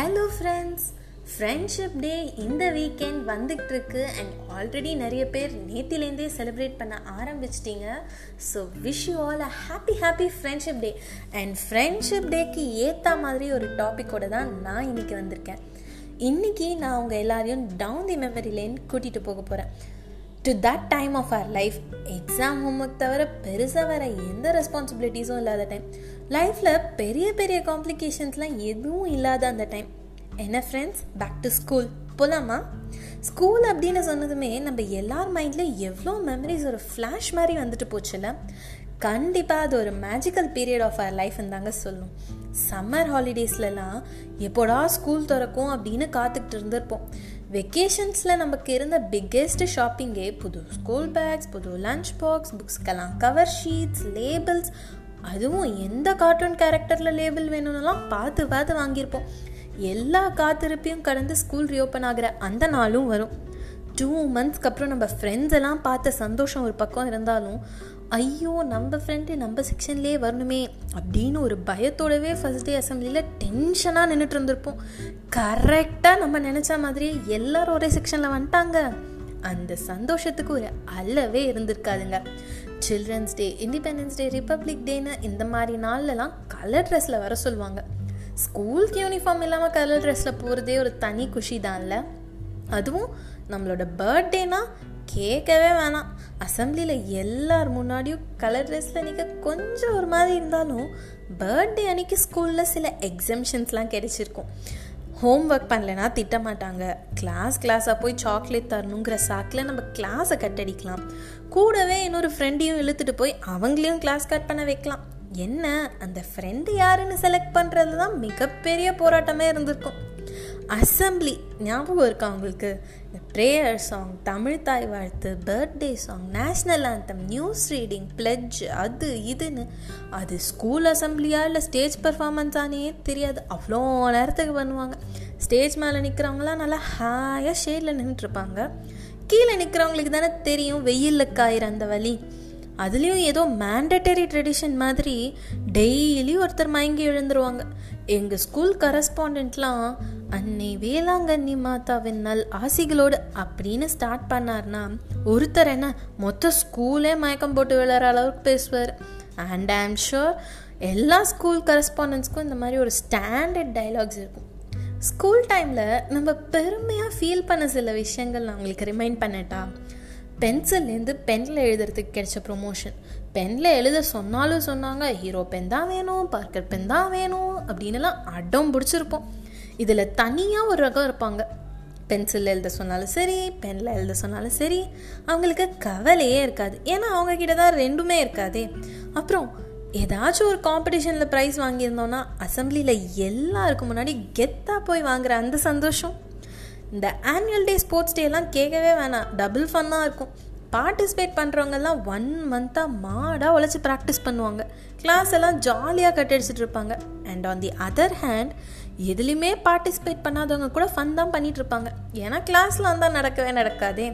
Hello friends friendship day இந்த weekend வந்துக்கிட்டு இருக்கு அண்ட் ஆல்ரெடி நிறைய பேர் நேத்திலேருந்தே செலிப்ரேட் பண்ண ஆரம்பிச்சிட்டிங்க. So wish you all a happy happy friendship day and friendship டேக்கு ஏற்ற மாதிரி ஒரு டாப்பிக்கோட தான் நான் இன்னைக்கு வந்திருக்கேன். இன்றைக்கி நான் அவங்க எல்லாரையும் டவுன் தி மெமரி லேன் கூட்டிகிட்டு போக போகிறேன் to that time of our life exam homework தவிர பெருசாக வர எந்த ரெஸ்பான்சிபிலிட்டிஸும் இல்லாத டைம் லைஃப்பில் பெரிய பெரிய காம்ப்ளிகேஷன்ஸ்லாம் எதுவும் இல்லாத அந்த டைம் என்ன ஃப்ரெண்ட்ஸ் பேக் டு ஸ்கூல் போகலாமா ஸ்கூல் அப்படின்னு சொன்னதுமே நம்ம எல்லார் மைண்ட்லேயும் எவ்வளோ மெமரிஸ் ஒரு ஃப்ளாஷ் மாதிரி வந்துட்டு போச்சுல கண்டிப்பாக அது ஒரு magical period of our life தாங்க சொல்லும். சம்மர் ஹாலிடேஸ்லலாம் எப்போடா ஸ்கூல் திறக்கும் அப்படின்னு காத்துக்கிட்டு இருந்திருப்போம். வெக்கேஷன்ஸில் நமக்கு இருந்த பிக்கெஸ்ட் ஷாப்பிங்கே புது ஸ்கூல் பேக்ஸ் புது லஞ்ச் பாக்ஸ் புக்ஸ்க்கெல்லாம் கவர் ஷீட்ஸ் லேபிள்ஸ் அதுவும் எந்த கார்ட்டூன் கேரக்டரில் லேபிள் வேணும்னுலாம் பார்த்து பார்த்து வாங்கியிருப்போம். எல்லா காத்திருப்பையும் கடந்து ஸ்கூல் ரீஓப்பன் ஆகிற அந்த நாளும் வரும். டூ மந்த்ஸ்க்கு அப்புறம் நம்ம ஃப்ரெண்ட்ஸ் எல்லாம் பார்த்த சந்தோஷம் ஒரு பக்கம் இருந்தாலும் ஐயோ நம்ம ஃப்ரெண்டு நம்ம செக்ஷன்லேயே வரணுமே அப்படின்னு ஒரு பயத்தோடவே ஃபஸ்ட் டே அசம்பிளியில் டென்ஷனாக நின்றுட்டு இருந்திருப்போம். கரெக்டாக நம்ம நினச்ச மாதிரியே எல்லாரும் ஒரே செக்ஷனில் வந்துட்டாங்க. அந்த சந்தோஷத்துக்கு ஒரு அல்லவே இருந்திருக்காதுங்க. Children's day independence day republic டேன்னு இந்த மாதிரி நாள்லலாம் கலர் ட்ரெஸ்ஸில் வர சொல்லுவாங்க. ஸ்கூலுக்கு யூனிஃபார்ம் இல்லாமல் கலர் ட்ரெஸ்ஸில் போகிறதே ஒரு தனி குஷி தான்ல அதுவும் நம்மளோட பர்த்டேனா கேட்கவே வேணாம். அசம்பிளியில் எல்லார் முன்னாடியும் கலர் ட்ரெஸ்ஸில் நீங்கள் கொஞ்சம் ஒரு மாதிரி இருந்தாலும் பர்த்டே அன்னைக்கு ஸ்கூலில் சில எக்ஸம்ஷன்ஸ்லாம் கிடைச்சிருக்கும். ஹோம் ஒர்க் பண்ணலைன்னா திட்ட மாட்டாங்க கிளாஸ் கிளாஸாக போய் சாக்லேட் தரணுங்கிற சாக்கில் நம்ம கிளாஸை கட்டடிக்கலாம் கூடவே இன்னொரு ஃப்ரெண்டையும் இழுத்துட்டு போய் அவங்களையும் கிளாஸ் கட் பண்ண வைக்கலாம். என்ன? அந்த ஃப்ரெண்டு யாருன்னு செலக்ட் பண்ணுறது தான் மிகப்பெரிய போராட்டமே இருந்திருக்கும். அசம்பிளி. ஞாபகம் இருக்கா உங்களுக்கு? இந்த ப்ரேயர் சாங் தமிழ் தாய் வாழ்த்து birthday song national anthem news reading pledge அது இதுன்னு. அது ஸ்கூல் அசம்பிளியா இல்லை ஸ்டேஜ் பர்ஃபார்மன்ஸானே தெரியாது. அவ்வளோ நேரத்துக்கு பண்ணுவாங்க. ஸ்டேஜ் மேலே நிற்கிறவங்களாம் நல்லா ஹாயாக ஷேடில் நின்றுருப்பாங்க கீழே நிற்கிறவங்களுக்கு தானே தெரியும் வெயிலில் காயிற அந்த வழி அதுலேயும் ஏதோ மேண்டட்டரி ட்ரெடிஷன் மாதிரி டெய்லி ஒருத்தர் மயங்கி எழுந்துருவாங்க. எங்கள் ஸ்கூல் கரஸ்பாண்டெண்ட்லாம் அன்னை வேளாங்கண்ணி மாதாவின் நல் ஆசிகளோடு அப்படின்னு ஸ்டார்ட் பண்ணார்னா ஒருத்தர் என்ன மொத்த ஸ்கூலே மயக்கம் போட்டு விளையாடுற அளவுக்கு பேசுவார். அண்ட் ஐ ஆம் ஷுர் எல்லா ஸ்கூல் கரஸ்பாண்டன்ஸ்க்கும் இந்த மாதிரி ஒரு ஸ்டாண்டர்ட் டைலாக்ஸ் இருக்கும். ஸ்கூல் டைமில் நம்ம பெருமையாக ஃபீல் பண்ண சில விஷயங்கள் நான் உங்களுக்கு ரிமைண்ட் பண்ணட்டா பென்சில்லேருந்து பெனில் எழுதுறதுக்கு கிடைச்ச ப்ரொமோஷன் பெனில் எழுத சொன்னாலும் சொன்னாங்க ஹீரோ பென் தான் வேணும் பார்க்கர் பென் தான் வேணும் அப்படின்னுலாம் அடம் பிடிச்சிருப்போம். இதில் தனியாக ஒரு ரகம் இருப்பாங்க. பென்சிலில் எழுத சொன்னாலும் சரி பெனில் எழுத சொன்னாலும் சரி அவங்களுக்கு கவலையே இருக்காது. ஏன்னா அவங்கக்கிட்ட தான் ரெண்டுமே இருக்காதே. அப்புறம் ஏதாச்சும் ஒரு காம்படிஷனில் ப்ரைஸ் வாங்கியிருந்தோன்னா அசம்பிளியில் எல்லாருக்கும் முன்னாடி கெத்தாக போய் வாங்குற அந்த சந்தோஷம். இந்த ஆனுவல் டே ஸ்போர்ட்ஸ் டேலாம் கேட்கவே வேணாம். டபுள் ஃபன்னாக இருக்கும். பார்ட்டிசிபேட் பண்ணுறவங்கெல்லாம் ஒன் மந்த்தாக மாடாக உழைச்சி ப்ராக்டிஸ் பண்ணுவாங்க. கிளாஸ் எல்லாம் ஜாலியாக கட்டடிச்சிட்டு இருப்பாங்க. And on the other hand எதுலேயுமே பார்ட்டிசிபேட் பண்ணாதவங்க கூட ஃபன் தான் பண்ணிட்டு இருப்பாங்க. ஏன்னா கிளாஸ்லாம் தான் நடக்கவே நடக்காதே.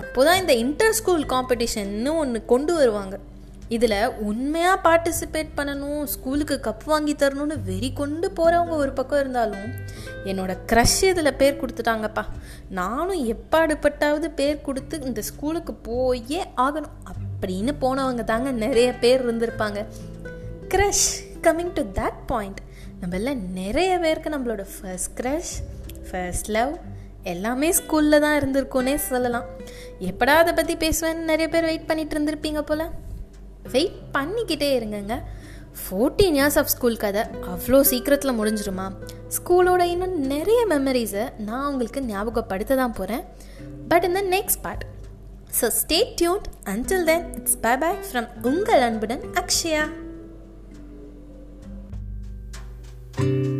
அப்போ தான் இந்த இன்டர் ஸ்கூல் காம்படிஷன்னு ஒன்று கொண்டு வருவாங்க. இதில் உண்மையாக பார்ட்டிசிபேட் பண்ணணும் ஸ்கூலுக்கு கப் வாங்கி தரணும்னு வெறி கொண்டு போகிறவங்க ஒரு பக்கம் இருந்தாலும் என்னோட க்ரஷ் இதில் பேர் கொடுத்துட்டாங்கப்பா. நானும் எப்பாடுபட்டாவது பேர் கொடுத்து இந்த ஸ்கூலுக்கு போயே ஆகணும் அப்படின்னு போனவங்க தாங்க நிறைய பேர் இருந்திருப்பாங்க. Crush coming to that point நம்மள நிறைய பேருக்கு நம்மளோட ஃபர்ஸ்ட் க்ரஷ் ஃபர்ஸ்ட் லவ் எல்லாமே ஸ்கூலில் தான் இருந்திருக்கோன்னே சொல்லலாம். எப்படா அதை பற்றி பேசுவேன்னு நிறைய பேர் வெயிட் பண்ணிட்டு இருந்திருப்பீங்க போல்? வெயிட் பண்ணிக்கிட்டே இருங்கங்க. ஃபோர்டீன் இயர்ஸ் ஆஃப் ஸ்கூல் கதை அவ்வளோ சீக்கிரத்தில் முடிஞ்சிருமா? ஸ்கூலோட இன்னும் நிறைய மெமரிஸை நான் உங்களுக்கு ஞாபகப்படுத்த தான் போகிறேன் பட் இந்த next part so stay tuned until then it's bye bye from உங்கள் அன்புடன் அக்ஷயா. thank you